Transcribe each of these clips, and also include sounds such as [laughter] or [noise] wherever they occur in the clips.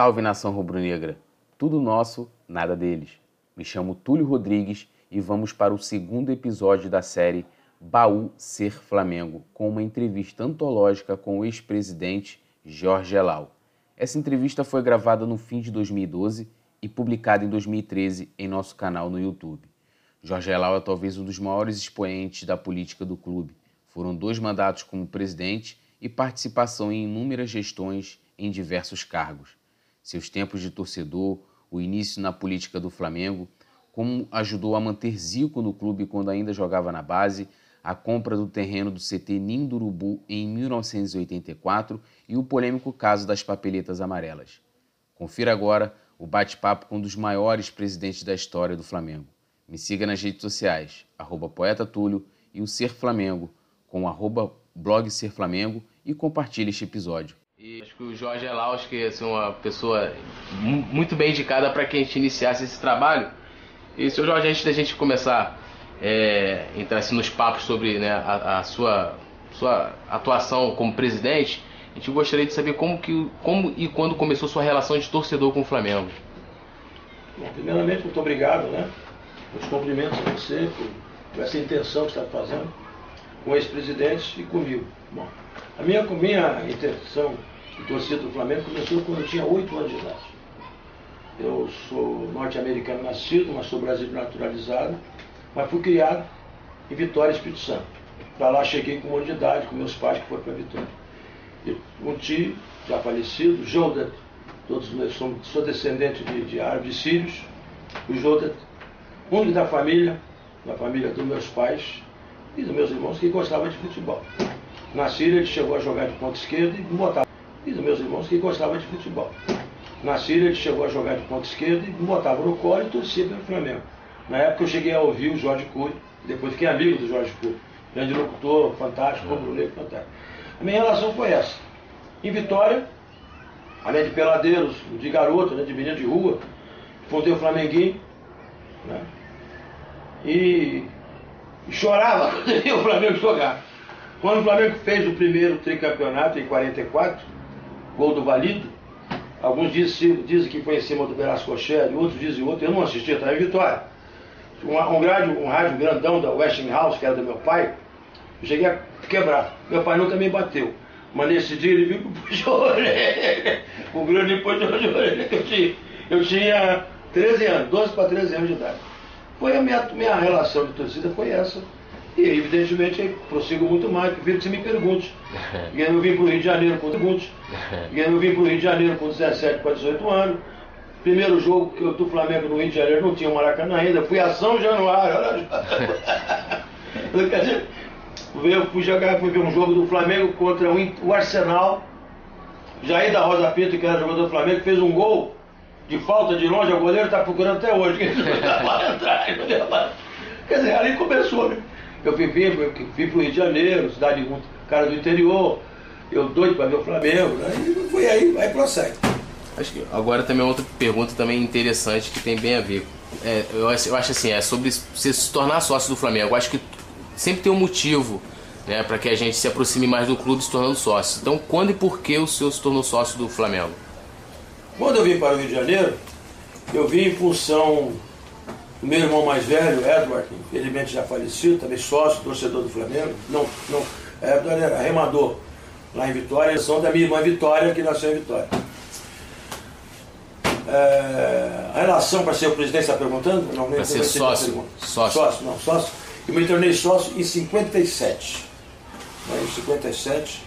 Salve nação rubro-negra! Tudo nosso, nada deles. Me chamo Túlio Rodrigues e vamos para o segundo episódio da série Baú Ser Flamengo, com uma entrevista antológica com o ex-presidente Jorge Elal. Essa entrevista foi gravada no fim de 2012 e publicada em 2013 em nosso canal no YouTube. Jorge Elal é talvez um dos maiores expoentes da política do clube. Foram dois mandatos como presidente e participação em inúmeras gestões em diversos cargos. Seus tempos de torcedor, o início na política do Flamengo, como ajudou a manter Zico no clube quando ainda jogava na base, a compra do terreno do CT Ninho do Urubu em 1984 e o polêmico caso das papeletas amarelas. Confira agora o bate-papo com um dos maiores presidentes da história do Flamengo. Me siga nas redes sociais, arroba Poeta Túlio e o Ser Flamengo, com arroba blog Ser Flamengo e compartilhe este episódio. E acho que o Jorge Elaus, que é assim, uma pessoa muito bem indicada para que a gente iniciasse esse trabalho. E, seu Jorge, antes da gente começar é, entrar assim, nos papos sobre né, a, a, sua, sua atuação como presidente, a gente gostaria de saber como, que, como e quando começou sua relação de torcedor com o Flamengo. Bom, primeiramente, muito obrigado, né? Os cumprimentos a você por, por essa intenção que está fazendo com esse presidente e comigo. Bom, a minha, minha intenção de torcida do Flamengo começou quando eu tinha 8 anos de idade. Eu sou norte-americano nascido, mas sou brasileiro naturalizado mas fui criado em Vitória, Espírito Santo. Para lá cheguei com um ano de idade, com meus pais que foram para Vitória. E um tio, já falecido, Jodat, todos nós somos, sou descendente de, de árabes sírios, o Jodat, um da família, da família dos meus pais e dos meus irmãos que gostavam de futebol. Na Síria ele chegou a jogar de ponta esquerda e botava. E dos meus irmãos que gostavam de futebol. Na Síria ele chegou a jogar de ponta esquerda e botava no colo e torcia pelo Flamengo. Na época eu cheguei a ouvir o Jorge Cury, depois fiquei amigo do Jorge Cury. Grande locutor, fantástico, uhum. negro fantástico. A minha relação foi essa. Em Vitória, além de peladeiros, de garoto, né, de menino de rua, fundei o Flamenguinho. Né, e, chorava quando [laughs] o Flamengo jogar. Quando o Flamengo fez o primeiro tricampeonato em 44, gol do Valido, alguns dizem, dizem que foi em cima do Rocher, outros dizem outro, eu não assisti, estava em Vitória um, um, rádio, um rádio grandão da Westinghouse, que era do meu pai, eu cheguei a quebrar. Meu pai nunca me bateu. Mas nesse dia ele viu que puxou a orelha. O grande puxou a orelha. Eu tinha, eu tinha 13 anos, 12 para 13 anos de idade. Foi a minha, minha relação de torcida, foi essa. E evidentemente prossigo muito mais, prefiro que você me pergunte. [laughs] Eu vim para o Rio de Janeiro com pergunte. [laughs] Eu vim para o Rio de Janeiro com 17 para 18 anos. Primeiro jogo que eu, do Flamengo no Rio de Janeiro não tinha o Maracanã ainda, fui a São Januário, [laughs] Quer dizer, eu fui jogar, fui ver um jogo do Flamengo contra o Arsenal. Jair da Rosa Pinto, que era jogador do Flamengo, fez um gol de falta de longe, o goleiro está procurando até hoje. Quer dizer, ali começou, né? Eu fui, vim, fui pro Rio de Janeiro, cidade muito cara do interior, eu doido para ver o Flamengo, né? E foi aí, aí prossegue. Acho que agora também outra pergunta também interessante que tem bem a ver. É, eu, acho, eu acho assim, é sobre você se tornar sócio do Flamengo. Eu acho que sempre tem um motivo né, para que a gente se aproxime mais do clube se tornando sócio. Então, quando e por que o senhor se tornou sócio do Flamengo? Quando eu vim para o Rio de Janeiro, eu vim em função do meu irmão mais velho, Edward, infelizmente já falecido, também sócio, torcedor do Flamengo. Não, não, Edward era remador lá em Vitória, são da minha irmã Vitória, que nasceu em Vitória. É, a relação para ser o presidente, está perguntando? Não, para ser sócio. Sócio. Sócio, não, sócio. Eu me tornei sócio em 57. Né, em 57.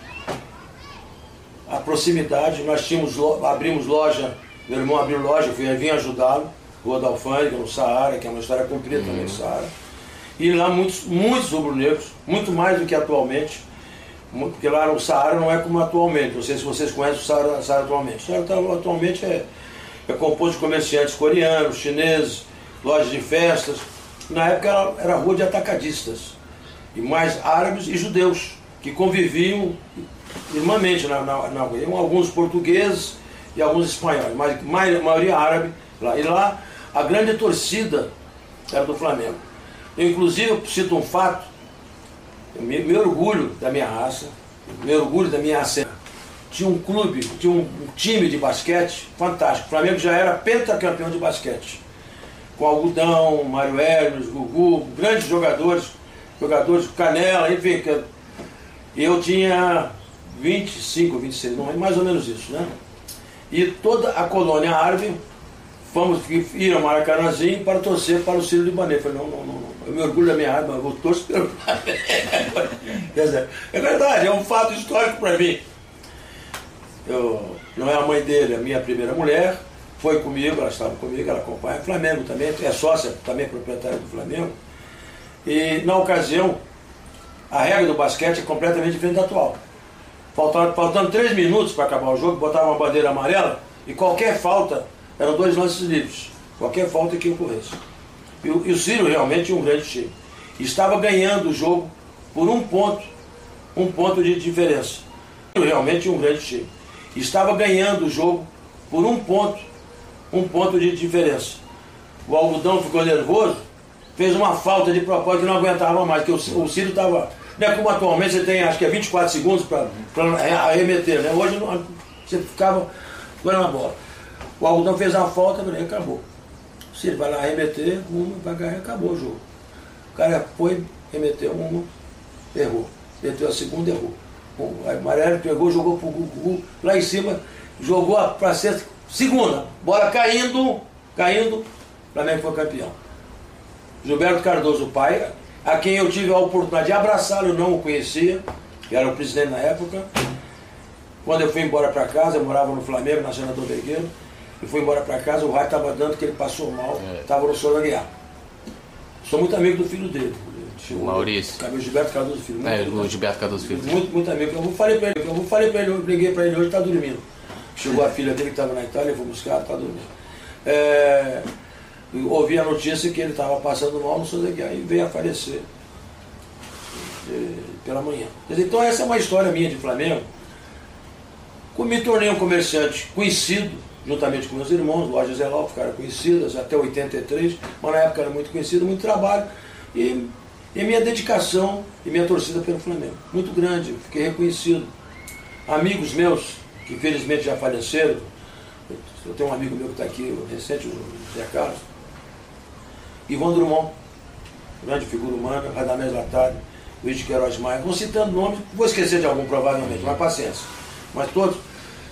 A proximidade, nós tínhamos, abrimos loja, meu irmão abriu loja, eu vim ajudá-lo, Rua da Alfândega, no Saara, que é uma história comprida uhum. também do Saara. E lá muitos, muitos rubro-negros, muito mais do que atualmente, porque lá o Saara não é como atualmente. Não sei se vocês conhecem o Saara, Saara atualmente. O Saara atualmente é é composto de comerciantes coreanos, chineses, lojas de festas. Na época era, era rua de atacadistas, e mais árabes e judeus, que conviviam irmãmente na, na, na rua. Alguns portugueses e alguns espanhóis, mas a maioria árabe. Lá. E lá a grande torcida era do Flamengo. Eu, inclusive, eu cito um fato, eu me, me orgulho da minha raça, me orgulho da minha raça tinha um clube, tinha um, um time de basquete fantástico. O Flamengo já era pentacampeão de basquete. Com Algodão, Mário Hermes, Gugu, grandes jogadores, jogadores Canela, enfim. Eu tinha 25, 26, não é mais ou menos isso, né? E toda a colônia árabe fomos ir ao Maracanãzinho para torcer para o Ciro Libanês. Falei, não, não, não, não, eu me orgulho da minha arma, eu torço pelo É verdade, é um fato histórico para mim. Eu, não é a mãe dele, é a minha primeira mulher, foi comigo, ela estava comigo, ela acompanha o Flamengo também, é sócia, também proprietária do Flamengo. E na ocasião, a regra do basquete é completamente diferente da atual. Faltando três minutos para acabar o jogo, botava uma bandeira amarela e qualquer falta, eram dois lances livres, qualquer falta que ocorresse. E o, e o Ciro realmente um grande time. Estava ganhando o jogo por um ponto, um ponto de diferença. Realmente um grande time. Estava ganhando o jogo por um ponto, um ponto de diferença. O algodão ficou nervoso, fez uma falta de propósito que não aguentava mais, porque o, o Ciro estava não é como atualmente você tem, acho que é 24 segundos para arremeter, né? Hoje não, você ficava jogando na bola. O algodão fez a falta, e acabou. Se ele vai lá arremeter, uma, vai ganhar, acabou o jogo. O cara foi, remeteu uma, errou. Meteu a segunda, errou. O Amarelo pegou, jogou pro Gugu, lá em cima, jogou para sexta, segunda, bola caindo, caindo, Flamengo foi campeão. Gilberto Cardoso, pai, a quem eu tive a oportunidade de abraçá-lo, eu não o conhecia, que era o presidente na época. Quando eu fui embora para casa, eu morava no Flamengo, na Senador Vergueiro, eu fui embora para casa, o raio estava dando que ele passou mal, estava é. no Soro Aguiar. Sou muito amigo do filho dele. O Maurício. O Gilberto Cardoso Filho. É, o Gilberto Cardoso Filho. Muito, muito amigo. Eu falei para ele, eu falei para ele, eu liguei para ele hoje, está dormindo. Chegou a filha dele que estava na Itália, fui buscar, está dormindo. É, ouvi a notícia que ele estava passando mal no Souza Guiar e veio a falecer de, pela manhã. Então essa é uma história minha de Flamengo. Me tornei um comerciante conhecido, juntamente com meus irmãos, lojas Zelal, ficaram conhecidas até 83, mas na época era muito conhecido, muito trabalho. E, e minha dedicação e minha torcida pelo Flamengo. Muito grande, fiquei reconhecido. Amigos meus, que felizmente já faleceram, eu tenho um amigo meu que está aqui, recente, o Zé Carlos, Ivan Drummond, grande figura humana, Radamés Latari, Luiz de Queiroz Maia, vou citando nomes, vou esquecer de algum provavelmente, mas paciência. Mas todos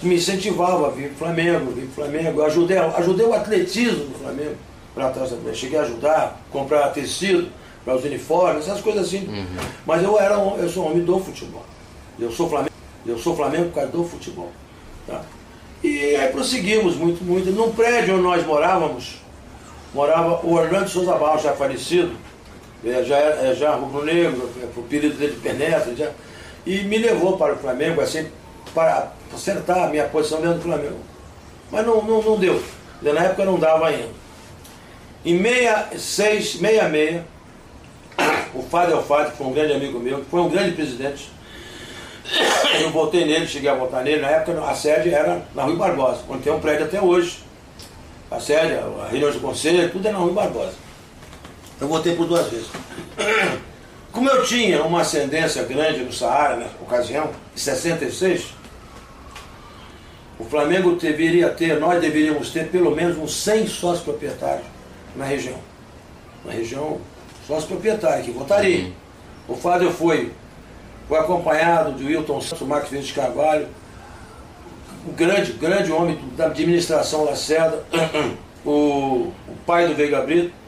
me incentivavam a vir para o Flamengo, o Flamengo, ajudei, ajudei o atletismo do Flamengo para trás também. Cheguei a ajudar, comprar tecido para os uniformes, essas coisas assim. Uhum. Mas eu era eu sou homem do futebol. Eu sou Flamengo, eu sou Flamengo por causa do futebol. Tá? E aí prosseguimos muito, muito. Num prédio onde nós morávamos, morava o Orlando Souza Barros, já falecido, é, já, é, já rubro-negro, é, o período dele penetra, já, e me levou para o Flamengo, assim, para acertar a minha posição dentro do Flamengo. Mas não, não, não deu. Na época não dava ainda. Em 66, 66, o Fábio Alfati, que foi um grande amigo meu, foi um grande presidente, eu voltei nele, cheguei a votar nele, na época a sede era na Rui Barbosa, onde tem um prédio até hoje a sede, a reunião de conselho, tudo é na Rui Barbosa. Eu votei por duas vezes. Como eu tinha uma ascendência grande no Saara, na ocasião, em 66, o Flamengo deveria ter, nós deveríamos ter pelo menos uns 100 sócios proprietários na região. Na região, sócios proprietários que votariam. Uhum. O Fábio foi, foi acompanhado do Wilton Santos, Marcos de Carvalho, um grande, grande homem da administração Lacerda, [clears throat] o, o pai do Veiga Brito.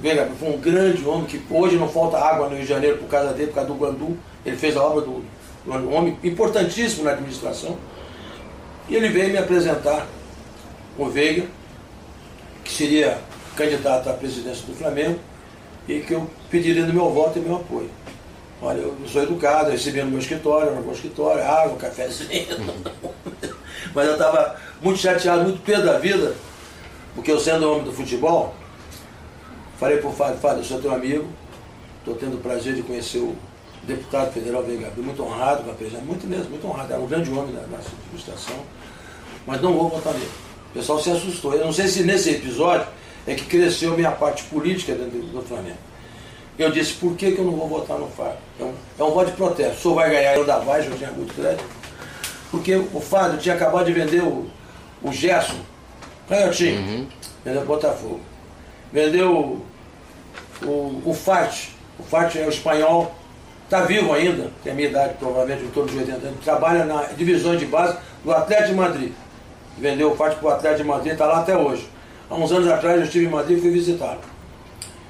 Brito foi um grande homem que hoje não falta água no Rio de Janeiro por causa dele, por causa do Guandu. Ele fez a obra do, um homem importantíssimo na administração. E ele veio me apresentar o Veiga, que seria candidato à presidência do Flamengo, e que eu pediria do meu voto e meu apoio. Olha, eu sou educado, recebi no meu escritório, no meu escritório, água, cafezinho. [laughs] Mas eu estava muito chateado, muito pé da vida, porque eu sendo homem do futebol, falei para o Fábio, Fábio, eu sou teu amigo, estou tendo o prazer de conhecer o deputado federal Veiga muito honrado com a presença, muito mesmo, muito honrado, era um grande homem da nossa administração, mas não vou votar nele. O pessoal se assustou. Eu não sei se nesse episódio é que cresceu minha parte política dentro do Flamengo. Eu disse, por que, que eu não vou votar no Fábio? É um, é um voto de protesto. O senhor vai ganhar, eu da Vaz, eu tinha muito crédito. porque o Fábio tinha acabado de vender o, o Gerson, canhotinho, uhum. vendeu o Botafogo. Vendeu o, o, Fati, o Fati é o espanhol, está vivo ainda, tem a minha idade, provavelmente em torno de 80 anos, trabalha na divisão de base do Atlético de Madrid. Vendeu o Fati para o Atlético de Madrid, está lá até hoje. Há uns anos atrás eu estive em Madrid e fui visitá-lo.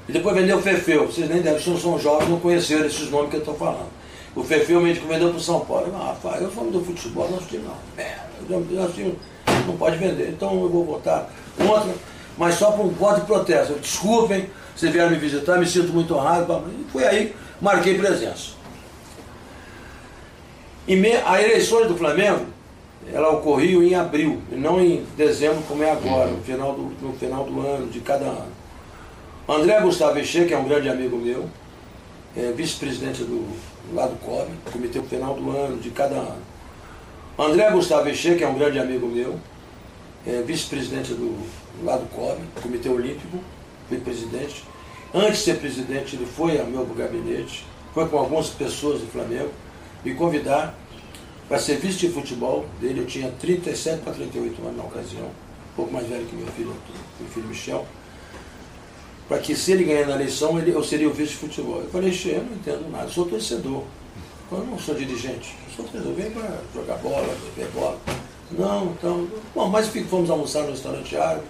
E depois vendeu o Fefeu. Vocês nem devem, são jovens, não conheceram esses nomes que eu estou falando. O Fefeu médico vendeu para o São Paulo. Ah, rapaz, eu falo do futebol, nosso time não. Merda, nosso time não pode vender. Então eu vou votar contra, mas só por um voto de protesto. Desculpem, vocês vieram me visitar, me sinto muito honrado. E foi aí, marquei presença. E a eleições do Flamengo, ela ocorreu em abril, e não em dezembro como é agora, no final do, no final do ano, de cada ano. André Gustavo Eche, que é um grande amigo meu, é vice-presidente do, lá do COB, comitê no final do ano, de cada ano. André Gustavo Eche, que é um grande amigo meu, é vice-presidente do, lá do COB, Comitê Olímpico, foi presidente. Antes de ser presidente, ele foi ao meu gabinete, foi com algumas pessoas do Flamengo, me convidar para ser vice de futebol dele. Eu tinha 37 para 38 anos na ocasião, um pouco mais velho que meu filho, meu filho Michel para que se ele ganhar na eleição, ele, eu seria o vice de futebol. Eu falei, eu não entendo nada, sou torcedor. Eu não sou dirigente, eu sou torcedor, vem para jogar bola, ver bola. Não, então. Bom, mas fomos almoçar no restaurante árabe,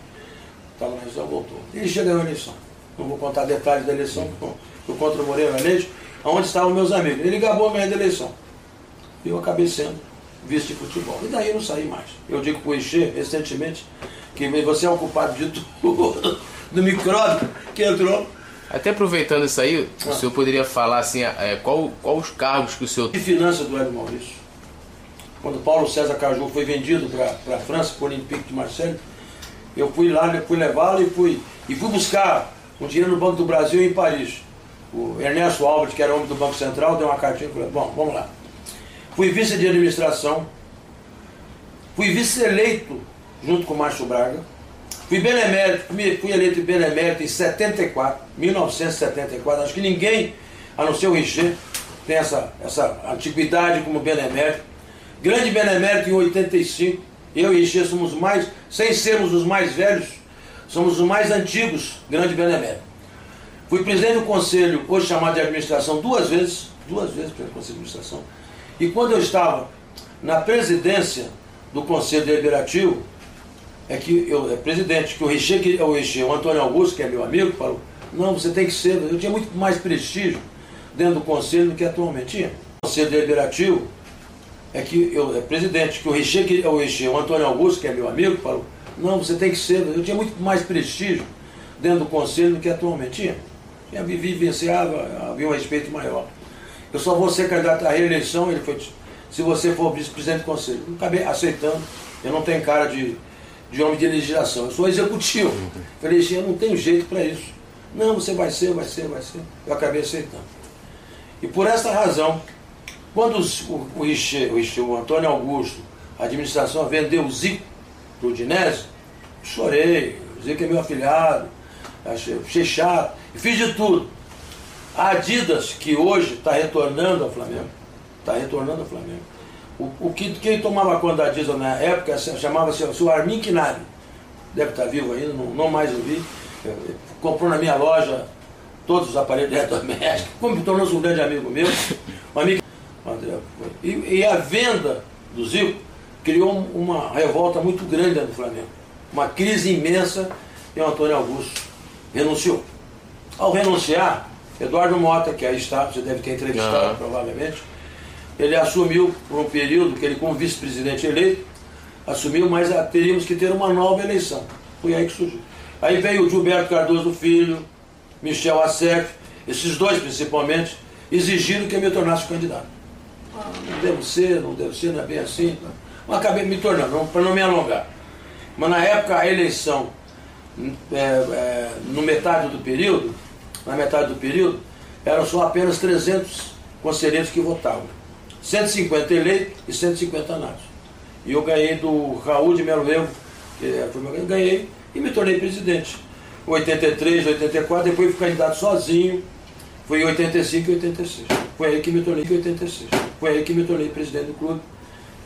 estava na região, voltou. E ele chegou na eleição. Não vou contar detalhes da eleição, porque contra o Moreira Leite, onde estavam meus amigos. Ele gabou a minha eleição. E eu acabei sendo vice de futebol. E daí eu não saí mais. Eu digo para o Ixê, recentemente, que você é o culpado de tudo [laughs] do micróbio que entrou. Até aproveitando isso aí, ah. o senhor poderia falar assim, é, qual, qual os cargos que o senhor. De finanças do Hélio Maurício. Quando Paulo César Caju foi vendido para a França, para o Olympique de Marseille, eu fui lá, fui levá-lo e fui, e fui buscar um dinheiro no Banco do Brasil em Paris. O Ernesto Alves, que era homem do Banco Central, deu uma cartinha e falou, bom, vamos lá. Fui vice de administração, fui vice-eleito junto com o Márcio Braga, Fui benemérito, fui eleito benemérito em 74, 1974. Acho que ninguém, a não ser o Richer, tem essa, essa antiguidade como benemérito. Grande benemérito em 85. Eu e Richer somos mais, sem sermos os mais velhos, somos os mais antigos, grande benemérito. Fui presidente do conselho, hoje chamado de administração, duas vezes, duas vezes pelo conselho de administração. E quando eu estava na presidência do conselho deliberativo, é que eu, é presidente, que o Richer, que, o Richer, o Antônio Augusto, que é meu amigo, falou, não, você tem que ser, eu tinha muito mais prestígio dentro do conselho do que atualmente tinha. O conselho deliberativo é que eu, é presidente, que o Richer, que, o Richer, o Antônio Augusto, que é meu amigo, falou, não, você tem que ser, eu tinha muito mais prestígio dentro do conselho do que atualmente tinha. Tinha vivenciava, havia um respeito maior. Eu só vou ser candidato à reeleição, ele foi, se você for vice-presidente do conselho. Eu acabei aceitando, eu não tenho cara de de homem de legislação. Eu sou executivo. Falei, eu não tenho jeito para isso. Não, você vai ser, vai ser, vai ser. Eu acabei aceitando. E por essa razão, quando o, o, o, o Antônio Augusto, a administração vendeu o Zico para o Dinésio, chorei. O Zico é meu afilhado, achei, achei chato, fiz de tudo. A Adidas, que hoje está retornando ao Flamengo, está retornando ao Flamengo o, o que, quem tomava conta da diesel na época chamava-se o Armin Kinari. Deve estar vivo ainda, não, não mais ouvi. Comprou na minha loja todos os aparelhos [laughs] eletrodomésticos, como tornou-se um grande amigo meu. Um amigo, e, e a venda do Zico criou uma revolta muito grande do Flamengo. Uma crise imensa e o Antônio Augusto renunciou. Ao renunciar, Eduardo Mota, que aí está, você deve ter entrevistado uhum. provavelmente, ele assumiu por um período que ele, como vice-presidente eleito, assumiu, mas teríamos que ter uma nova eleição. Foi aí que surgiu. Aí veio o Gilberto Cardoso Filho, Michel Assef, esses dois principalmente, exigiram que eu me tornasse candidato. Devo ser, não devo ser, não é bem assim. Mas acabei me tornando, para não me alongar. Mas na época a eleição, é, é, no metade do período, na metade do período, eram só apenas 300 conselheiros que votavam. 150 eleitos e 150 natos. E eu ganhei do Raul de Melo Evo, que é, foi meu ganhei e me tornei presidente. 83, 84, depois fui candidato sozinho, foi em 85 e 86. Foi aí que me tornei 86. Foi aí que me tornei presidente do clube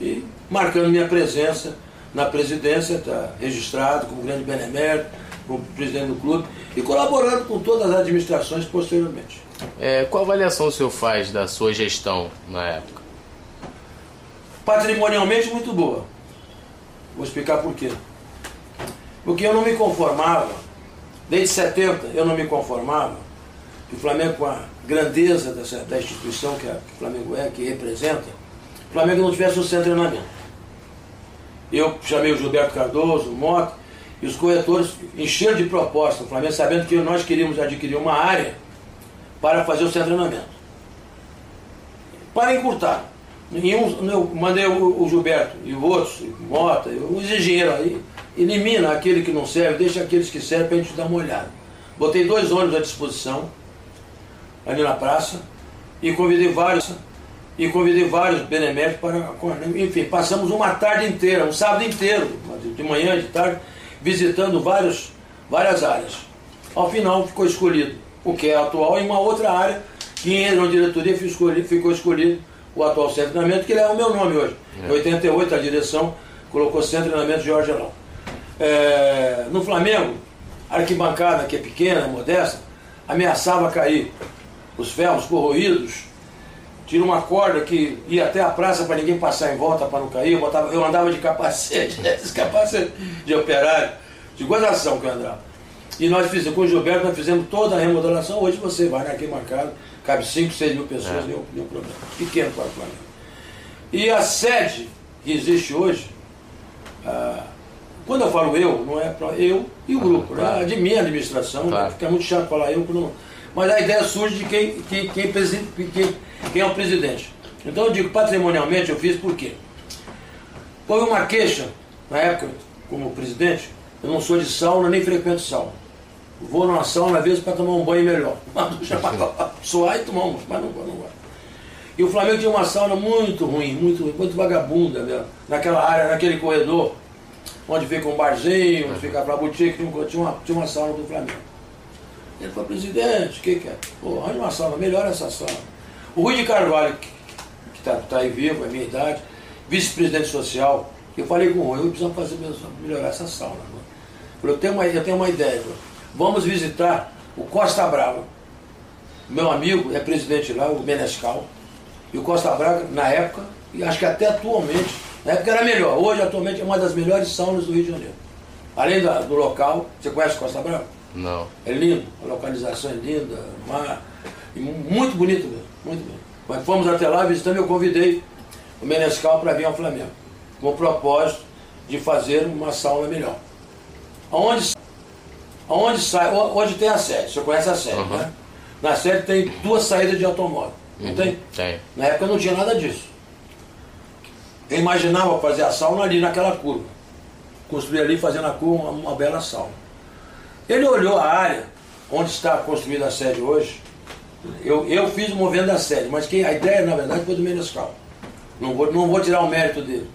e marcando minha presença na presidência, está registrado como grande benemérito, como presidente do clube e colaborando com todas as administrações posteriormente. É, qual avaliação o senhor faz da sua gestão na época? Patrimonialmente muito boa. Vou explicar por quê. Porque eu não me conformava, desde 70 eu não me conformava, que o Flamengo, com a grandeza dessa, da instituição que, a, que o Flamengo é, que representa, o Flamengo não tivesse centro de treinamento. Eu chamei o Gilberto Cardoso, o Mota, e os corretores encheram de proposta o Flamengo, sabendo que nós queríamos adquirir uma área para fazer o centro de treinamento. Para encurtar. Um, eu mandei o, Gilberto e o outros, o Mota, os engenheiros aí, elimina aquele que não serve, deixa aqueles que servem para a gente dar uma olhada. Botei dois ônibus à disposição, ali na praça, e convidei vários, e convidei vários beneméritos para. Enfim, passamos uma tarde inteira, um sábado inteiro, de manhã, de tarde, visitando vários, várias áreas. Ao final ficou escolhido o que é atual e uma outra área que em uma diretoria ficou escolhido, ficou escolhido o atual centro de treinamento, que é o meu nome hoje. É. Em 88 a direção colocou centro de treinamento Jorge Alão. É, no Flamengo, a arquibancada, que é pequena, modesta, ameaçava cair. Os ferros corroídos, tira uma corda que ia até a praça para ninguém passar em volta para não cair. Eu, botava, eu andava de capacete, [laughs] né? esse capacete de operário, de gozação que eu andava. E nós fizemos, com o Gilberto, nós fizemos toda a remodelação. Hoje você vai na arquibancada, cabe 5, 6 mil pessoas, é. nenhum, nenhum problema. Pequeno para o Flamengo. E a sede que existe hoje, ah, quando eu falo eu, não é para eu e o grupo, né? né? de minha administração, claro. fica muito chato falar eu, não, mas a ideia surge de quem, quem, quem, quem, quem é o presidente. Então eu digo, patrimonialmente eu fiz por quê? Houve uma queixa, na época, como presidente, eu não sou de sauna, nem frequento sauna. Vou numa sauna às vezes para tomar um banho melhor. [laughs] Mas suar e tomar um, mas não vou, não. E o Flamengo tinha uma sauna muito ruim, muito, muito vagabunda mesmo. Naquela área, naquele corredor, onde fica um barzinho, onde fica a boutique, tinha uma, tinha uma sauna do Flamengo. Ele falou, presidente, o que, que é? Pô, arranja uma sauna, melhora essa sauna. O Rui de Carvalho, que está tá aí vivo, é minha idade, vice-presidente social, eu falei com o Rui, eu preciso fazer melhorar essa sauna. Eu tenho uma, eu tenho uma ideia. Vamos visitar o Costa Brava. Meu amigo é presidente lá, o Menescal. E o Costa Brava, na época, e acho que até atualmente, na época era melhor. Hoje, atualmente, é uma das melhores saunas do Rio de Janeiro. Além da, do local, você conhece Costa Brava? Não. É lindo, a localização é linda, mar, muito bonito mesmo, muito bonito. Mas fomos até lá, visitando, eu convidei o Menescal para vir ao Flamengo, com o propósito de fazer uma sauna melhor. Onde, onde sai, hoje tem a sede, você conhece a sede, uhum. né? Na sede tem duas saídas de automóvel, não uhum. tem? Tem. Na época não tinha nada disso. Eu imaginava fazer a sauna ali naquela curva. Construir ali, fazendo a curva, uma, uma bela sauna. Ele olhou a área onde está construída a sede hoje. Eu, eu fiz o movimento da sede, mas a ideia, na verdade, foi do Menescal. Não vou, não vou tirar o mérito dele.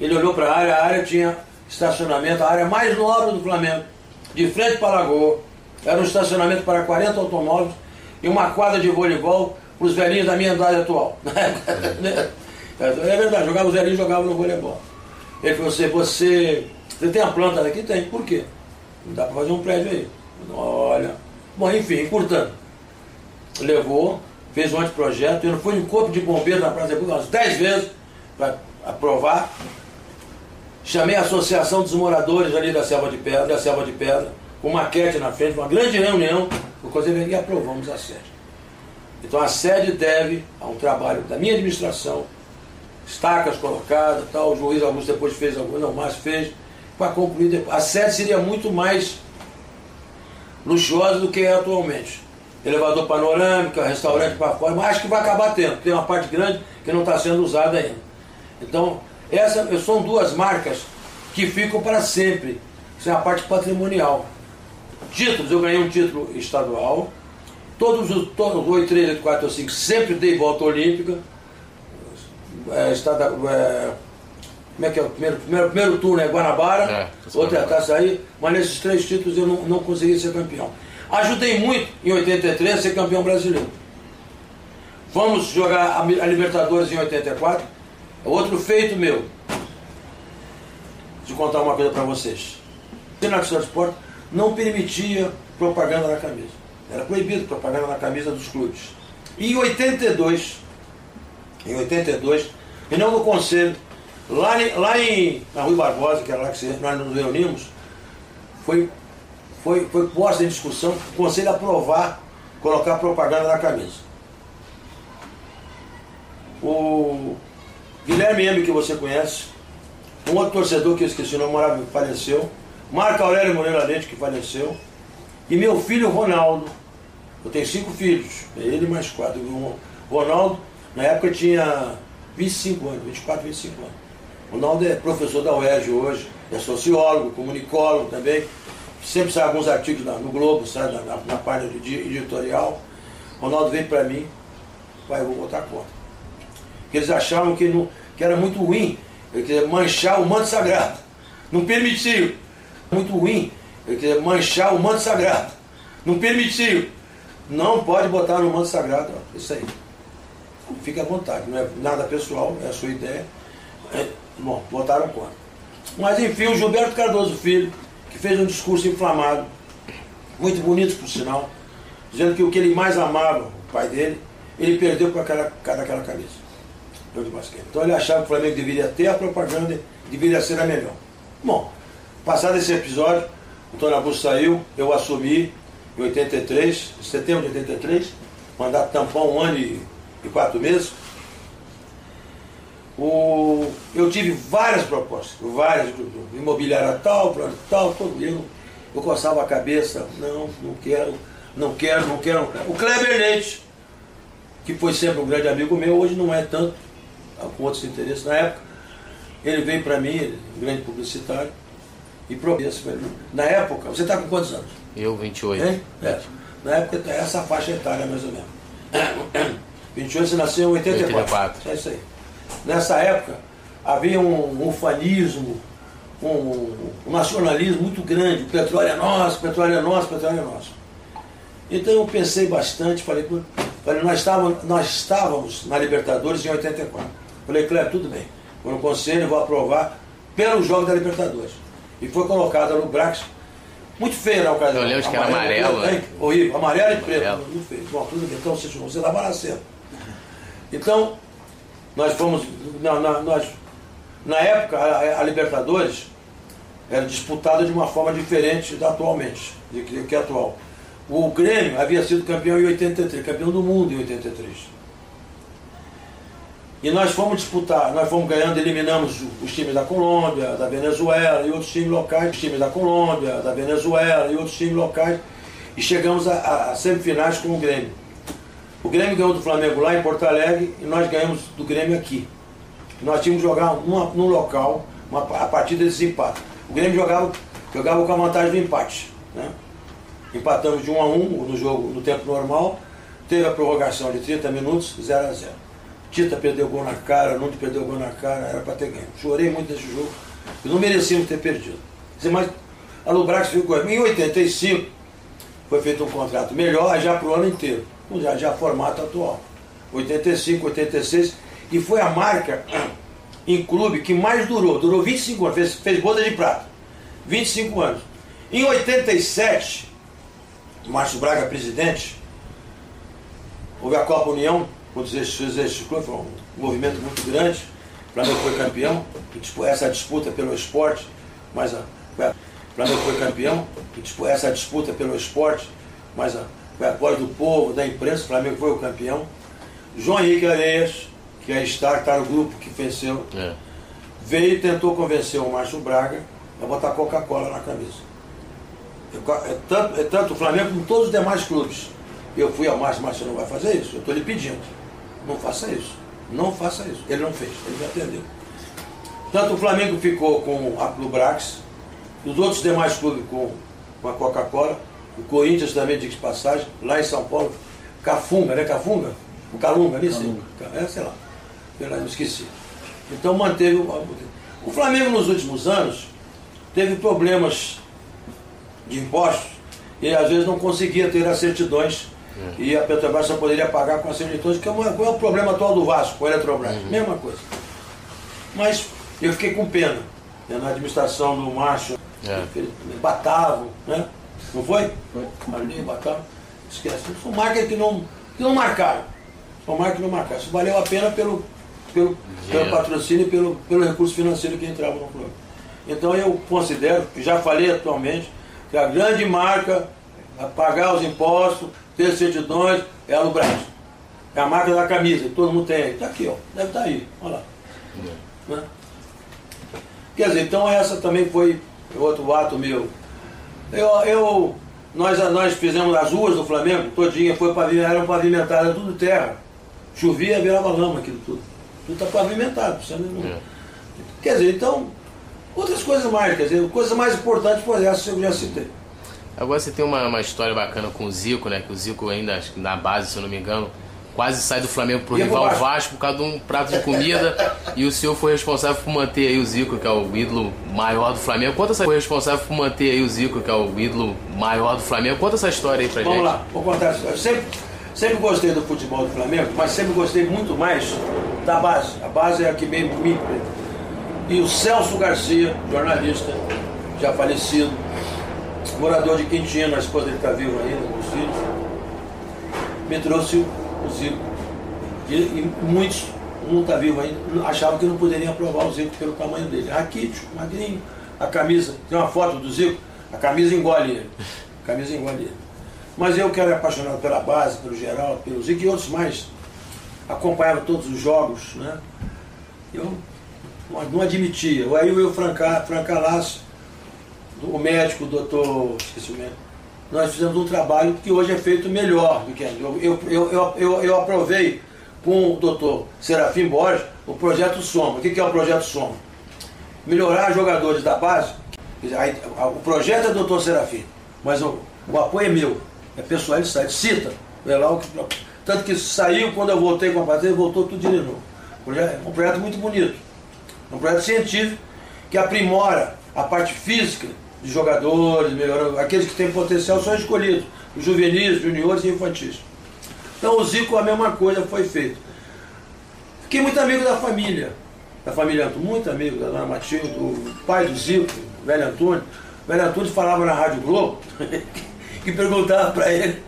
Ele olhou para a área, a área tinha estacionamento, a área mais nobre do Flamengo, de frente para a Lagoa. Era um estacionamento para 40 automóveis e uma quadra de voleibol para os velhinhos da minha idade atual. [laughs] é verdade, jogava os velhinhos jogavam no voleibol. Ele falou assim, você, você tem a planta daqui? Tem. Por quê? Não dá para fazer um prédio aí. Olha. Bom, enfim, portanto, levou, fez um anteprojeto, eu fui no corpo de bombeiros na Praça República umas 10 vezes para aprovar. Chamei a Associação dos Moradores ali da Selva de Pedra, da Selva de Pedra, com maquete na frente, uma grande reunião, e aprovamos a sede. Então a sede deve a um trabalho da minha administração, estacas colocadas, tal, o juiz Augusto depois fez alguma, não, mais fez, para concluir depois. A sede seria muito mais luxuosa do que é atualmente. Elevador panorâmico, restaurante para fora, mas acho que vai acabar tendo, tem uma parte grande que não está sendo usada ainda. Então, essa são duas marcas que ficam para sempre. Isso é a parte patrimonial. Títulos, eu ganhei um título estadual. Todos os todos, 8, 3, 8, 4, 5 sempre dei volta olímpica. É, estada, é, como é que é? O primeiro, primeiro, primeiro turno é Guanabara, é, outra é a taça aí, mas nesses três títulos eu não, não consegui ser campeão. Ajudei muito em 83 a ser campeão brasileiro. Vamos jogar a Libertadores em 84 É outro feito meu. De contar uma coisa para vocês. O Nacional de Esporte não permitia propaganda na camisa. Era proibido propaganda na camisa dos clubes. E em 82, em 82, reunião do conselho, lá, lá em, na Rui Barbosa, que era lá que nós nos reunimos, foi, foi, foi posta em discussão o conselho aprovar colocar propaganda na camisa. O Guilherme M, que você conhece, um outro torcedor que eu esqueci o nome, morava, faleceu, Marco Aurélio Moreira Leite, que faleceu, e meu filho Ronaldo. Eu tenho cinco filhos, ele mais quatro. O Ronaldo, na época, tinha 25 anos, 24, 25 anos. Ronaldo é professor da UERJ hoje, é sociólogo, comunicólogo também. Sempre sai alguns artigos no Globo, sai na, na, na página editorial. O Ronaldo veio para mim, pai, eu vou botar conta. Porque eles achavam que, não, que era muito ruim manchar o manto sagrado. Não permitiu. Muito ruim manchar o manto sagrado. Não permitiu. Não pode botar no manto sagrado. Ó, isso aí. Fique à vontade. Não é nada pessoal, é a sua ideia. Bom, botaram conta. Mas enfim, o Gilberto Cardoso Filho, que fez um discurso inflamado, muito bonito por sinal, dizendo que o que ele mais amava, o pai dele, ele perdeu com aquela, aquela camisa de basquete. Então ele achava que o Flamengo deveria ter a propaganda, deveria ser a melhor. Bom, passado esse episódio, o Antônio Augusto saiu, eu assumi em 83, em setembro de 83, mandato tampão um ano e, e quatro meses. O, eu tive várias propostas, várias, imobiliária tal, plano tal, todo eu, eu coçava a cabeça, não, não quero, não quero, não quero. O Kleber Leite, que foi sempre um grande amigo meu, hoje não é tanto, com outros interesses. Na época, ele veio para mim, um grande publicitário, e propôs. Na época, você está com quantos anos? Eu, 28. Hein? É. Na época, é essa faixa etária mais ou menos. [clears throat] 28, você nasceu em 84. 84. É isso aí. Nessa época, havia um ufanismo, um, um, nacionalismo muito grande. O petróleo é nosso, petróleo é nosso, petróleo é nosso. Então eu pensei bastante, falei, falei nós, estávamos, nós estávamos na Libertadores em 84. Falei, Cleber, tudo bem. Vou no conselho, vou aprovar pelo jogo da Libertadores. E foi colocada no Brax. Muito feio na ocasião. Eu lembro que era amarelo. né? Horrível, amarelo e preto. Amarelo. Muito feio. Bom, tudo bem. Então você, você lá na cena. Então, nós fomos. Na, na, nós, na época, a, a, Libertadores era disputada de uma forma diferente da atualmente, de que, que é atual. O Grêmio havia sido campeão em 83, campeão do mundo em 83. E nós fomos disputar, nós fomos ganhando, eliminamos os times da Colômbia, da Venezuela e outros times locais, os times da Colômbia, da Venezuela e outros times locais, e chegamos a, a semifinais com o Grêmio. O Grêmio ganhou do Flamengo lá em Porto Alegre e nós ganhamos do Grêmio aqui. Nós tínhamos que jogar numa, num local, uma, a partir desse empate. O Grêmio jogava, jogava com a vantagem do empate. Né? Empatamos de 1 a 1 no jogo no tempo normal, teve a prorrogação de 30 minutos, 0 a 0 Tita perdeu gol na cara, Nunes perdeu gol na cara, era para ter ganho. Chorei muito nesse jogo, e não merecíamos ter perdido. Mas a Lubrax ficou. Em 85 foi feito um contrato melhor, já para o ano inteiro, já, já formato atual. 85, 86, e foi a marca em clube que mais durou, durou 25 anos, fez, fez boda de prata. 25 anos. Em 87, Márcio Braga presidente, houve a Copa União, quando esse clube, foi um movimento muito grande. O Flamengo foi campeão, essa disputa pelo esporte, mas a, o Flamengo foi campeão, essa disputa pelo esporte, mas a, foi a voz do povo, da imprensa, o Flamengo foi o campeão. João Henrique Areias, que é está, está no grupo que venceu, é. veio e tentou convencer o Márcio Braga a botar Coca-Cola na camisa. É, é, tanto, é tanto o Flamengo como todos os demais clubes. Eu fui ao Márcio, Márcio não vai fazer isso, eu estou lhe pedindo. Não faça isso. Não faça isso. Ele não fez, ele me atendeu. Tanto o Flamengo ficou com a Clubrax, os outros demais clubes com, com a Coca-Cola, o Corinthians também, de passagem, lá em São Paulo, Cafunga, né? Cafunga? O Calunga, ali sim. É, sei lá. Eu não esqueci. Então manteve o. O Flamengo nos últimos anos teve problemas de impostos e às vezes não conseguia ter as certidões é. E a Petrobras só poderia pagar com a certidão, que é, uma, é o problema atual do Vasco, com a Eletrobras? Uhum. Mesma coisa. Mas eu fiquei com pena. Né, na administração do Márcio, É. Batavo, né? Não foi? Foi. Ali, Batavo. Esquece. São marcas que não, que não marcaram. São marcas que não marcaram. Isso valeu a pena pelo, pelo, pelo patrocínio e pelo, pelo recurso financeiro que entrava no clube. Então eu considero, já falei atualmente, que a grande marca a pagar os impostos, ter certidões, é a Lubras. É a marca da camisa, que todo mundo tem aí. Está aqui, ó. Deve estar aí. Olha lá. Né? Quer dizer, então essa também foi outro ato meu. Eu, eu, nós, nós fizemos as ruas do Flamengo, todinha, foi pavimentada, eram pavimentadas, tudo terra. Chovia, virava lama aquilo tudo. Tudo está pavimentado. Você não... É. Quer dizer, então, outras coisas mais, quer dizer, coisas mais importantes foi essa que eu já citei. Agora você tem uma, uma história bacana com o Zico, né? Que o Zico ainda, acho que na base, se eu não me engano, quase sai do Flamengo pro pro rival Vasco. Vasco por causa de um prato de comida [laughs] e o senhor foi responsável por manter aí o Zico, que é o ídolo maior do Flamengo. Conta essa foi responsável por manter aí o Zico, que é o ídolo maior do Flamengo. Conta essa história aí pra Vamos gente. lá, vou contar essa história. Sempre, sempre gostei do futebol do Flamengo, mas sempre gostei muito mais da base. A base é a que me, me E o Celso Garcia, jornalista, já falecido, morador de Quintino, a esposa dele está viva ainda, com os filhos, me trouxe o Zico. E, e muitos, um está vivo ainda, achavam que não poderiam aprovar o Zico pelo tamanho dele. Raquítico, magrinho, a camisa, tem uma foto do Zico, a camisa engole ele. A camisa engole ele. Mas eu que era apaixonado pela base, pelo geral, pelo Zico e outros mais, acompanhava todos os jogos, né? Eu não- admitia. Aí eu o Franca, Franca Lasso, o médico, o doutor, esqueci o médico, nós fizemos um trabalho que hoje é feito melhor do que antes. Eu, eu, eu, eu, eu, aprovei com o doutor Serafim Borges o projeto Soma. O que é o projeto Soma? Melhorar jogadores da base. O projeto é do doutor Serafim, mas o, o apoio é meu. É pessoal, ele sai, cita. É lá o que, tanto que saiu, quando eu voltei com a patente, voltou tudo de novo. É um projeto muito bonito. É um projeto científico que aprimora a parte física de jogadores, melhorando. Aqueles que têm potencial são escolhidos, os juvenis, juniores e infantis. Então o Zico a mesma coisa foi feito. Fiquei muito amigo da família, da família Antônio, muito amigo da dona Matilde, do pai do Zico, velho Antônio. O velho Antônio falava na Rádio Globo [laughs] que perguntava para ele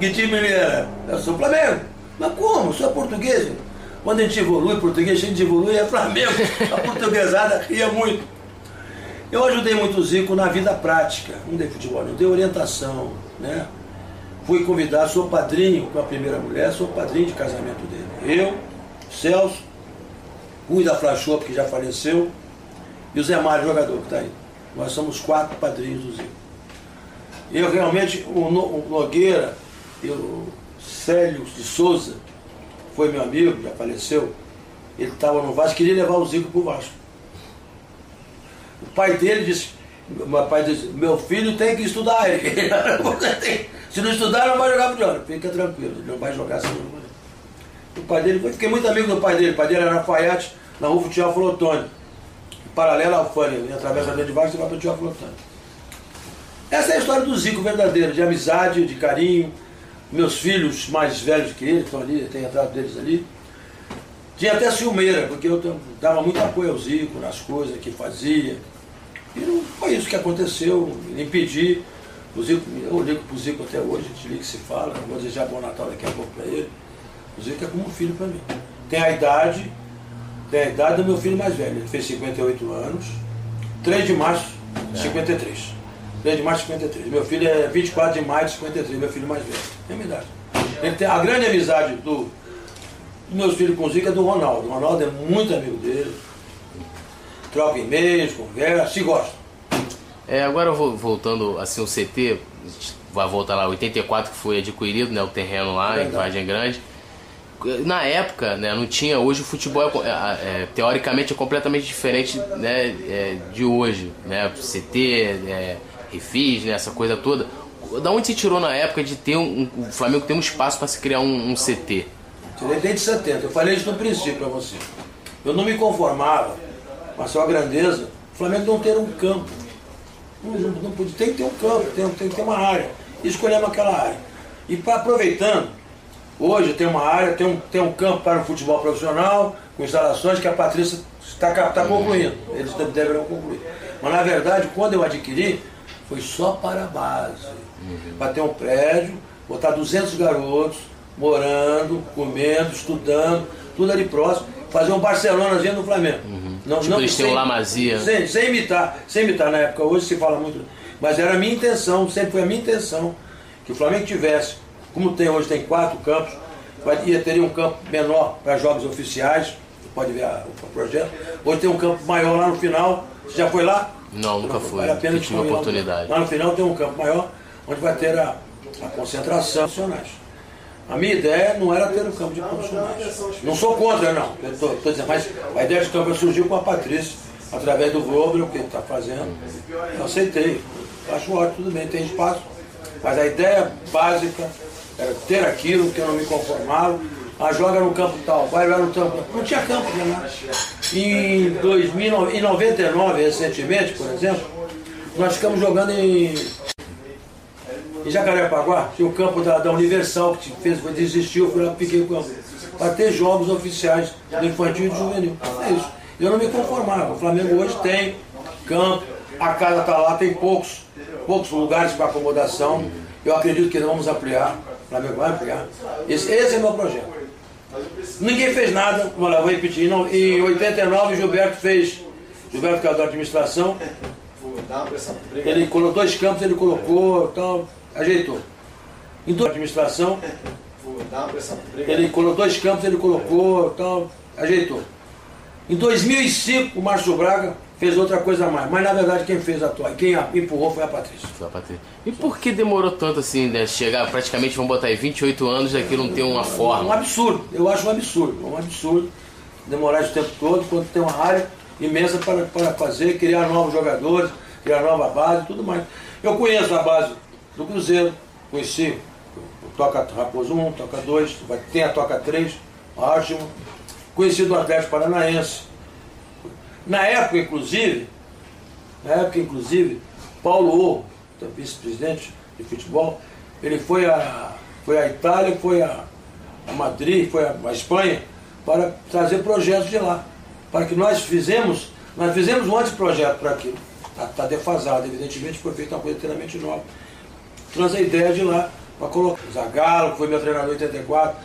que time ele era. Eu sou Flamengo. Mas como? Sou português. Quando a gente evolui, português, a gente evolui, é Flamengo. A portuguesada ria muito. Eu ajudei muito o Zico na vida prática. Não dei futebol, não dei orientação, né? Fui convidado, sou padrinho com a primeira mulher, sou padrinho de casamento dele. Eu, Celso, Rui da Flachop, que já faleceu, e o Zé Mário, jogador que está aí. Nós somos quatro padrinhos do Zico. Eu realmente, o, o Nogueira, e o Célio de Souza, foi meu amigo, já faleceu. Ele estava no Vasco, queria levar o Zico para o Vasco. O pai dele disse, meu pai disse, meu filho tem que estudar. Ele, [laughs] "Você se não estudar, não vai jogar futebol. Fica tranquilo, não vai jogar assim. O pai dele, fiquei muito amigo do pai dele. O pai dele era Lafayette, na rua Futebol Flotone. Paralela ao Fânia, ele atravessa a Rua de Vasco e vai para o Futebol Flotone. Essa é a história do Zico verdadeiro, de amizade, de carinho. Meus filhos mais velhos que ele, estão ali, tem retrato deles ali. Tinha até ciumeira, porque eu dava muito apoio ao Zico nas coisas que fazia. E não foi isso que aconteceu, impedir. O Zico, eu ligo pro Zico até hoje, a gente liga e se fala, vou desejar bom Natal daqui a pouco para ele. O Zico é como um filho para mim. Tem a idade, tem a idade do meu filho mais velho, ele fez 58 anos, 3 de março de 53. 3 de março de 53. Meu filho é 24 de maio de 53, meu filho mais velho. Tem a minha idade. Ele tem a grande amizade do, dos meus filhos com o Zico é do Ronaldo. O Ronaldo é muito amigo dele. Troca e-mails, conversa, se gosta. É, agora vou- voltando assim o CT, vai voltar lá, 84 que foi adquirido, né, o terreno lá em Verdade. Vargem Grande. Na época, né, não tinha, hoje o futebol é, co- é, é, teoricamente é completamente diferente né, é, de hoje, né, CT, é, refis, né, essa coisa toda. Da onde se tirou na época de ter um, um- o Flamengo ter um espaço para se criar um, um CT? Tirei desde 70. Eu falei isso no princípio para você. Eu não me conformava com a sua grandeza. O Flamengo não ter um campo. Não, não, podia, tem que ter um campo, tem, tem que ter uma área. E escolhemos aquela área. E pra, aproveitando, hoje tem uma área, tem um, tem um campo para o futebol profissional, com instalações que a Patrícia Está tá concluindo, eles deverão concluir. Mas na verdade, quando eu adquiri, foi só para a base. Uhum. Para ter um prédio, botar 200 garotos morando, comendo, estudando, tudo ali próximo, fazer um Barcelonazinho no Flamengo. Uhum. Não, tipo, não, eles têm um Sem, sem imitar, sem imitar na época, hoje se fala muito. Mas era a minha intenção, sempre foi a minha intenção, que o Flamengo tivesse, como tem hoje, tem quatro campos, ia teria um campo menor para jogos oficiais, pode ver a, o projeto. Hoje tem um campo maior lá no final. Você já foi lá? Não, nunca fui. Vale a pena tive a oportunidade. Lá, lá no final tem um campo maior, onde vai ter a, a concentração profissionais. A minha ideia não era ter um campo de profissionais. Não sou contra, não. Estou dizendo, mas a ideia de campo surgiu com a Patrícia, através do Globo, o que ele está fazendo. Eu aceitei. Acho ótimo, tudo bem, tem espaço. Mas a ideia básica era ter aquilo que eu não me conformava. A joga no campo tal, vai lá no campo. Não tinha campo, né? Em, 2000, em 99, recentemente, por exemplo, nós ficamos jogando em em Jacarepaguá, tinha o campo da, da Universal, que fez, desistiu, fui lá, piquei o campo. Para ter jogos oficiais do infantil e do juvenil. É isso. Eu não me conformava. O Flamengo hoje tem campo, a casa está lá, tem poucos, poucos lugares para acomodação. Eu acredito que vamos ampliar. O Flamengo vai ampliar. Esse, esse é o meu projeto. Ninguém fez nada, vou, repetir. Em 89, Gilberto fez, Gilberto que é da administração, ele colocou dois campos, ele colocou tal ajeitou. Toda a administração, ele colocou dois campos, ele colocou, tal, ajeitou. Em 2005, o Márcio Braga fez outra coisa a mais. Mas na verdade quem fez a toalha, quem empurrou foi a Patrícia. Foi a Patrícia. E por que demorou tanto assim, né? Chegar praticamente, vamos botar aí, 28 anos daquilo não ter uma forma? Um absurdo, eu acho um absurdo, um absurdo demorar esse tempo todo, quando tem uma área imensa para, para fazer, criar novos jogadores, criar nova base e tudo mais. Eu conheço a base do Cruzeiro. Conheci Toca Raposo 1, Toca 2, tem a Toca 3, ótimo. Conheci do Atlético Paranaense. Na época, inclusive, na época, inclusive, Paulo O, é vice-presidente de futebol, ele foi a, foi a Itália, foi a, a Madrid, foi a Espanha, para trazer projetos de lá. Para que nós fizemos, nós fizemos um anteprojeto para aquilo. Está tá defasado, evidentemente foi feita uma coisa inteiramente nova trouxe a ideia de lá para colocar o Zagallo, que foi meu treinador em 84,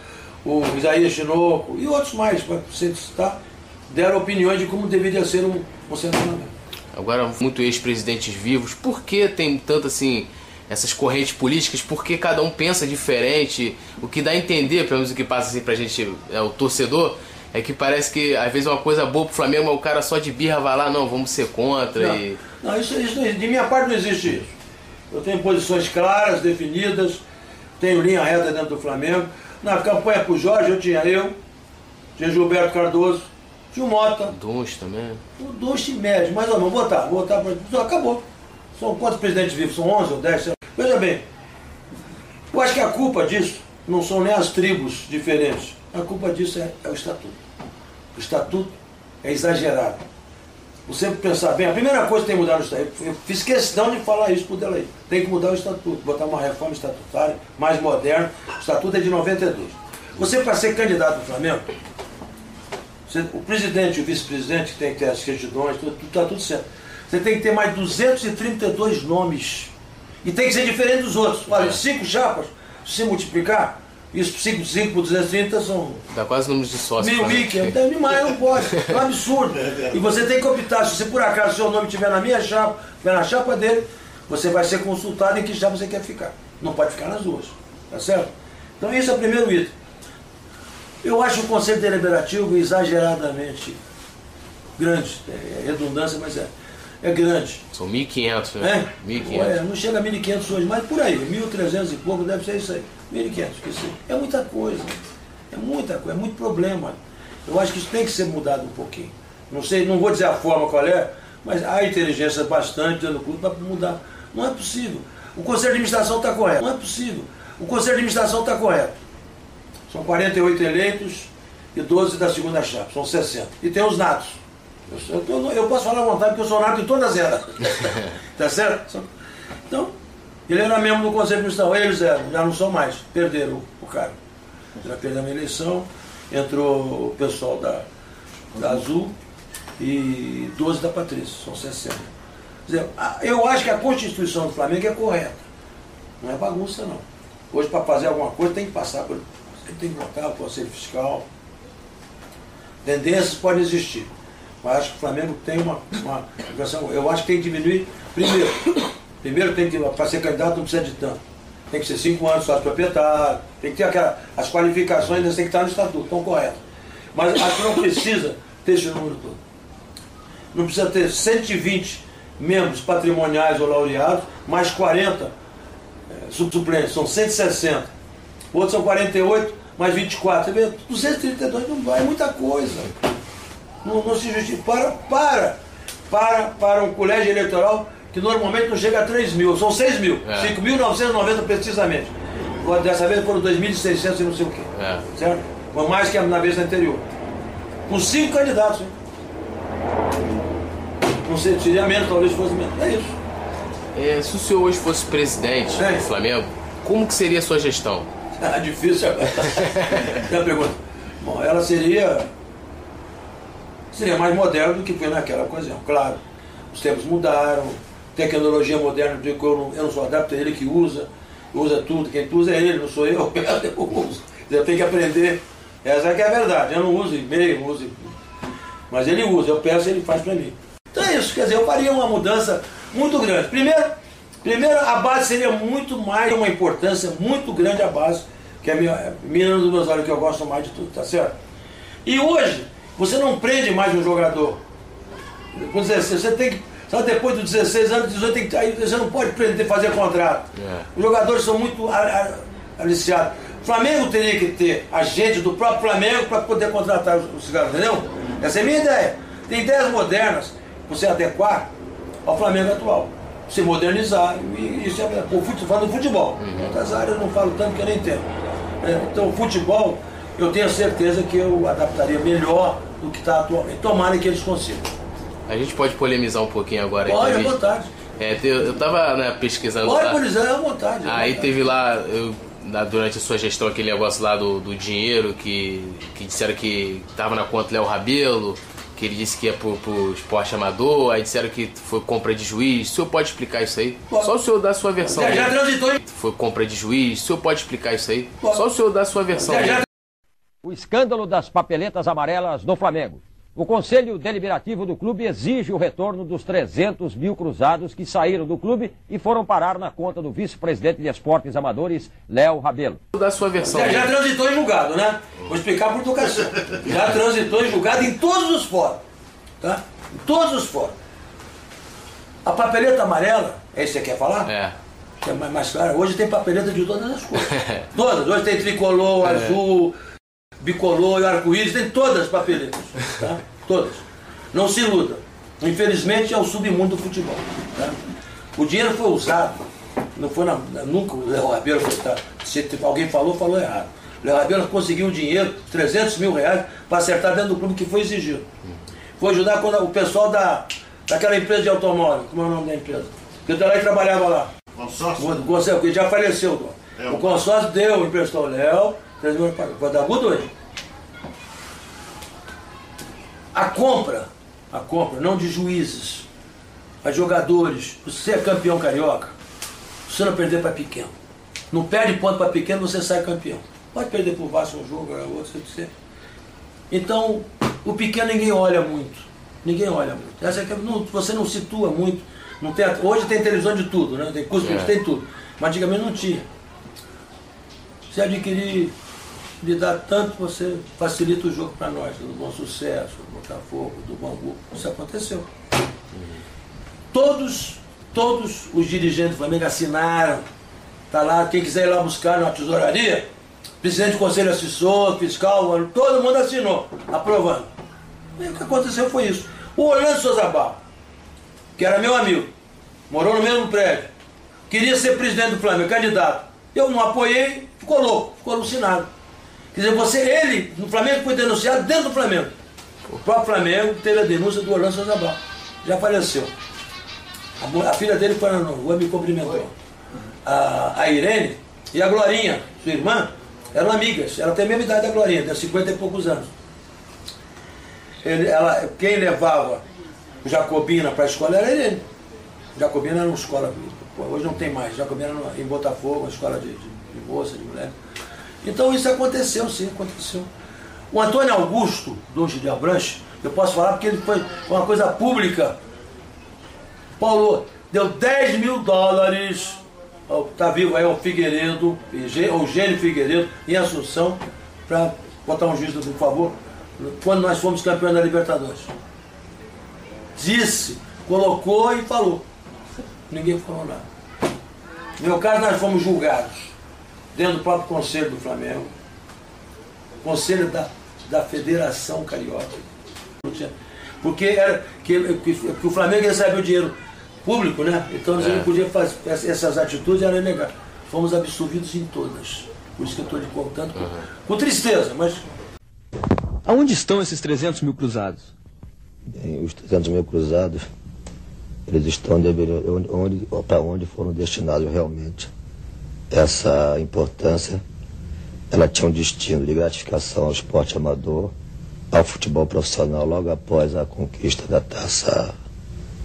o Isaías Chinoco e outros mais, para você citar, deram opiniões de como deveria ser um, um centramento. Agora, muito ex-presidentes vivos, por que tem tanto assim essas correntes políticas? Por que cada um pensa diferente? O que dá a entender, pelo menos o que passa assim pra gente, é, o torcedor, é que parece que às vezes é uma coisa boa pro Flamengo, mas o cara só de birra vai lá, não, vamos ser contra. Não, e... não isso, isso, de minha parte não existe isso. Eu tenho posições claras, definidas, tenho linha reta dentro do Flamengo. Na campanha pro Jorge eu tinha eu, tinha Gilberto Cardoso, tinha o Mota. Dunst também. O Dunst médio, mas não, vou botar, vou botar pra... Acabou. São quantos presidentes vivos? São 11 ou 10? Veja bem, eu acho que a culpa disso não são nem as tribos diferentes. A culpa disso é, é o estatuto. O estatuto é exagerado. Você pensar bem, a primeira coisa que tem que mudar no estatuto, eu fiz questão de falar isso para o Delay. Tem que mudar o estatuto, botar uma reforma estatutária mais moderna. O estatuto é de 92. Você, para ser candidato do Flamengo, você, o presidente e o vice-presidente que tem que ter as certidões, tudo, está tudo certo. Você tem que ter mais 232 nomes. E tem que ser diferente dos outros. Olha, cinco chapas, se multiplicar, isso 5, 5 por 230 são. Dá quase números de sócios. Mil, mil, que é demais, não pode. É um absurdo. [laughs] E você tem que optar. Se você por acaso seu nome estiver na minha chapa, estiver na chapa dele, você vai ser consultado em que chapa você quer ficar. Não pode ficar nas duas. Tá certo? Então esse é o primeiro item. Eu acho o Conselho Deliberativo exageradamente grande. É redundância, mas é, é grande. São 1.500, né? É? 1.500. É, não chega a 1.500 hoje, mas por aí, 1.300 e pouco deve ser isso aí. 1.500, é muita coisa. É muita coisa, é muito problema. Eu acho que isso tem que ser mudado um pouquinho. Não sei, não vou dizer a forma qual é, mas há inteligência bastante dentro do clube para mudar. Não é possível. O Conselho de Administração está correto. Não é possível. O Conselho de Administração está correto. São 48 eleitos e 12 da segunda chapa, são 60. E tem os natos. Eu, eu, eu posso falar à vontade porque eu sou nato em todas elas. [laughs] tá certo? Então, ele era membro do Conselho Administração, eles eram, já não são mais, perderam o cargo. Já perdemos a eleição, entrou o pessoal da, da Azul, e 12 da Patrícia, são 60. Quer dizer, eu acho que a Constituição do Flamengo é correta. Não é bagunça, não. Hoje, para fazer alguma coisa, tem que passar por. Tem que votar o Conselho Fiscal. Tendências podem existir. Mas acho que o Flamengo tem uma, uma Eu acho que tem que diminuir. Primeiro, primeiro tem que. Para ser candidato não precisa de tanto. Tem que ser cinco anos só de proprietário, tem que ter aquela, as qualificações, têm que estar no estatuto, estão corretos. Mas acho que não precisa ter esse número todo. Não precisa ter 120 membros patrimoniais ou laureados, mais 40 é, suplentes, são 160. Outros são 48, mais 24. Você vê, 232 não vai, é muita coisa. Não, não se justifica. Para, para, para, para um colégio eleitoral que normalmente não chega a 3 mil, são 6 mil, é. 5.990 precisamente. Dessa vez foram 2.600 e não sei o quê. É. Certo? Foi mais que na vez anterior. Com cinco candidatos. Hein? Não sei, seria menos, talvez fosse menos. É isso. É, se o senhor hoje fosse presidente é. do Flamengo, como que seria a sua gestão? [laughs] Ah, difícil agora. [laughs] Tem pergunta. Bom, ela seria. Seria mais moderna do que foi naquela ocasião, claro. Os tempos mudaram, tecnologia moderna, eu não, eu não sou adapto, é ele que usa, usa tudo, quem usa é ele, não sou eu, [laughs] eu uso. Eu tenho que aprender. Essa é que é a verdade. Eu não uso e-mail, não uso. Mas ele usa, eu peço ele faz para mim. Então é isso, quer dizer, eu faria uma mudança muito grande. Primeiro, primeiro a base seria muito mais, uma importância muito grande a base, que é a minha, menina dos meus olhos, que eu gosto mais de tudo, tá certo? E hoje, você não prende mais um jogador. Você tem que só depois dos 16 anos, 18, tem que, aí você não pode prender, fazer contrato. É. Os jogadores são muito aliciados. O Flamengo teria que ter agente do próprio Flamengo para poder contratar os, caras, entendeu? Essa é a minha ideia. Tem ideias modernas para você adequar ao Flamengo atual. Se modernizar. E isso é o futebol, do futebol. Uhum. Outras áreas eu não falo tanto que eu nem entendo. É, então, o futebol, eu tenho certeza que eu adaptaria melhor do que está atualmente. Tomara que eles consigam. A gente pode polemizar um pouquinho agora. Pode, à vontade. É, eu tava né, pesquisando Pode polemizar à vontade. Aí vontade. teve lá, eu, durante a sua gestão, aquele negócio lá do, do dinheiro, que, que disseram que tava na conta Léo Rabelo, que ele disse que ia pro, pro esporte amador, aí disseram que foi compra de juiz. O senhor pode explicar isso aí? Pode. Só o senhor dá a sua versão. Já, já transitou. Foi compra de juiz. O senhor pode explicar isso aí? Pode. Só o senhor dá a sua versão. Já, já... O escândalo das papeletas amarelas no Flamengo. O Conselho Deliberativo do clube exige o retorno dos 300 mil cruzados que saíram do clube e foram parar na conta do vice-presidente de esportes amadores, Léo Rabelo. Da sua versão. Já, já transitou em julgado, né? Vou explicar por educação. Já transitou em julgado em todos os fóruns. Tá? Em todos os fóruns. A papeleta amarela, é isso que você quer falar? É. é mais, mais claro. Hoje tem papeleta de todas as cores. [laughs] todas. Hoje tem tricolor, é. azul bicolor e arco-íris, tem todas as papeletas. Tá? Todas. Não se iluda. Infelizmente é o submundo do futebol. Tá? O dinheiro foi usado. Não foi na, nunca o Léo Rabelo foi. Tá? Se alguém falou, falou errado. O Léo Rabelo conseguiu o dinheiro, 300 mil reais, para acertar dentro do clube que foi exigido. Foi ajudar quando o pessoal da, daquela empresa de automóvel, como é o nome da empresa? Que eu trabalhava lá. Consórcio? O consórcio, já faleceu. É. O consórcio deu, emprestou o Léo, 3 mil reais. Vou dar agudo hoje. A compra, a compra não de juízes, a jogadores. Você é campeão carioca, você não perder para pequeno. Não perde ponto para pequeno, você sai campeão. Pode perder para o Vasco um jogo, outro, você. Então, o pequeno ninguém olha muito. Ninguém olha muito. Essa é não, você não situa muito. Não tem, hoje tem televisão de tudo, né? tem curso, é. tem tudo. Mas antigamente não tinha. Você adquirir lhe dá tanto, você facilita o jogo para nós, do Bom Sucesso, do Botafogo, do Bangu. Isso aconteceu. Todos, todos os dirigentes do Flamengo assinaram. Está lá, quem quiser ir lá buscar na tesouraria, presidente do Conselho Assessor, fiscal, todo mundo assinou, aprovando. E o que aconteceu foi isso. O Orlando Souza que era meu amigo, morou no mesmo prédio, queria ser presidente do Flamengo, candidato. Eu não apoiei, ficou louco, ficou alucinado. Quer dizer, você, ele, no Flamengo, foi denunciado dentro do Flamengo. O próprio Flamengo teve a denúncia do Orlando Souza Já faleceu. A, a, filha dele foi na rua, me cumprimentou. A, a Irene e a Glorinha, sua irmã, eram amigas. Ela tem a mesma idade da Glorinha, tem 50 e poucos anos. ele, ela, quem levava o Jacobina para a escola era ele. Jacobina era uma escola, hoje não tem mais, Jacobina era em Botafogo, uma escola de, de, de moça, de mulher. Então isso aconteceu, sim, aconteceu. O Antônio Augusto, Duque de Abranche, eu posso falar porque ele foi uma coisa pública. Paulo deu 10 mil dólares, está vivo aí o Figueiredo, o Gênio Figueiredo, em Assunção, para botar um juiz, por favor, quando nós fomos campeões da Libertadores. Disse, colocou e falou. Ninguém falou nada. No meu caso, nós fomos julgados dentro do próprio Conselho do Flamengo, Conselho da, da Federação Carioca. Porque era que, que, que o Flamengo recebe o dinheiro público, né? Então é. não podia fazer essas atitudes, era legal. Fomos absolvidos em todas. Por isso que eu estou lhe contando com, uhum. com tristeza, mas. Aonde estão esses 300 mil cruzados? Bem, os 300 mil cruzados, eles estão onde, para onde foram destinados realmente. Essa importância, ela tinha um destino de gratificação ao esporte amador, ao futebol profissional logo após a conquista da taça,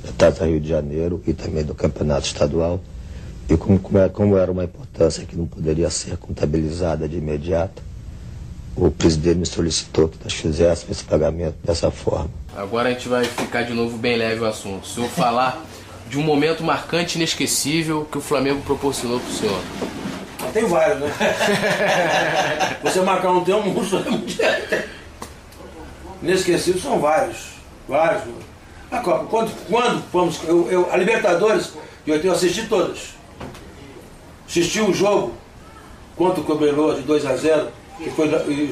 da taça Rio de Janeiro e também do campeonato estadual. E como, era, como era uma importância que não poderia ser contabilizada de imediato, o presidente me solicitou que nós fizéssemos esse pagamento dessa forma. Agora a gente vai ficar de novo bem leve o assunto. Se eu falar de um momento marcante, inesquecível que o Flamengo proporcionou para o senhor. Tem vários, né? [laughs] Você marcar um tem um monstro. Inesquecível são vários. Vários. A Copa, quando, quando fomos. Eu, eu, a Libertadores, eu, eu assisti todas. Assisti o um jogo contra o Cobreloa de 2 a 0 que foi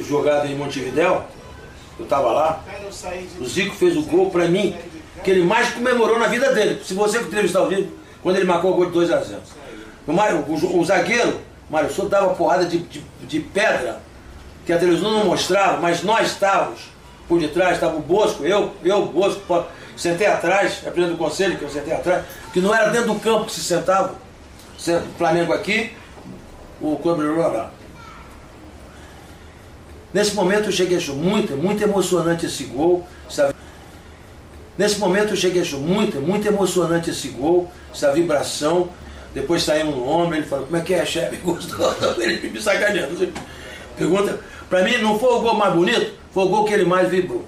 jogado em Montevidéu. Eu estava lá. O Zico fez o gol para mim, que ele mais comemorou na vida dele. Se você entrevistar o vídeo, quando ele marcou o gol de 2 a 0 o, o, o zagueiro, Mário Souto, dava porrada de, de, de pedra, que a televisão não mostrava, mas nós estávamos por detrás, estava o Bosco, eu, eu, Bosco, sentei atrás, é presidente do conselho que eu sentei atrás, que não era dentro do campo que se sentava. O Flamengo aqui, o Cobreiro lá. Nesse momento eu cheguei a achar muito, muito emocionante esse gol, sabe? Nesse momento eu cheguei a achar muito, muito emocionante esse gol, essa vibração. Depois saímos no ombro, ele falou, como é que é, chefe? [laughs] Gostou? Ele me sacaneando. Pergunta, para mim não foi o gol mais bonito, foi o gol que ele mais vibrou.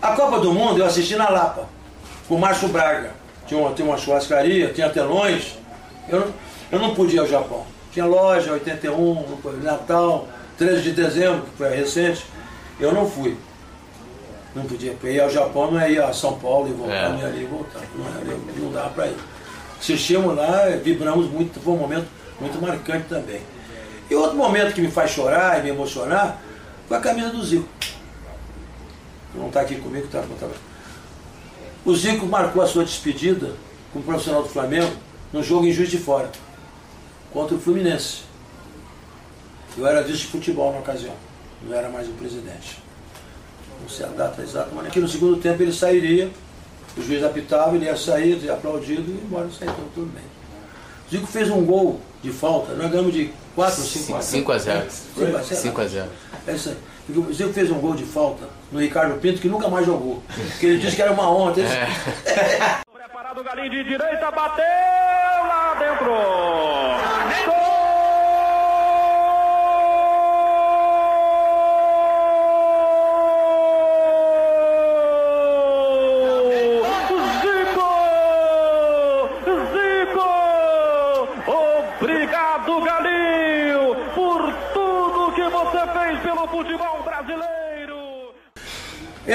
A Copa do Mundo eu assisti na Lapa, com o Márcio Braga. Tinha uma, tinha uma churrascaria, tinha telões. Eu eu não podia ir ao Japão. Tinha loja, 81, Natal, 13 de dezembro, que foi recente. Eu não fui. Não podia. Ir ao Japão não é ir a São Paulo e voltar, é. não ia ali e voltar. Não, ia, não dava para ir. Assistimos lá, vibramos muito, foi um momento muito marcante também. E outro momento que me faz chorar e me emocionar foi a camisa do Zico. Não está aqui comigo, está tá, O Zico marcou a sua despedida como profissional do Flamengo no jogo em Juiz de Fora, contra o Fluminense. Eu era vice de futebol na ocasião, não era mais o presidente. Não sei a data exata, mas aqui no segundo tempo ele sairia, o juiz apitava, ele ia sair, ia aplaudido e embora, saiu então, tudo bem. O Zico fez um gol de falta, nós ganhamos de 4 ou 5 a 0. 5 a 0. 5 a 0. É isso aí. O Zico fez um gol de falta no Ricardo Pinto que nunca mais jogou. Porque ele disse que era uma honra. É. [laughs] Preparado o galinho de direita, bateu lá dentro.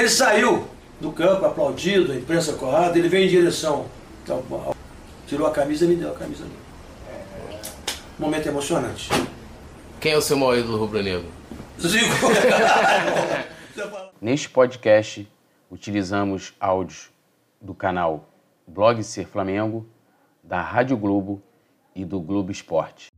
Ele saiu do campo aplaudido, a imprensa corrada, ele veio em direção. Então, tirou a camisa e me deu a camisa dele. Momento emocionante. Quem é o seu maior ídolo rubro-negro? Zico. [laughs] Neste podcast, utilizamos áudios do canal Blog Ser Flamengo, da Rádio Globo e do Globo Esporte.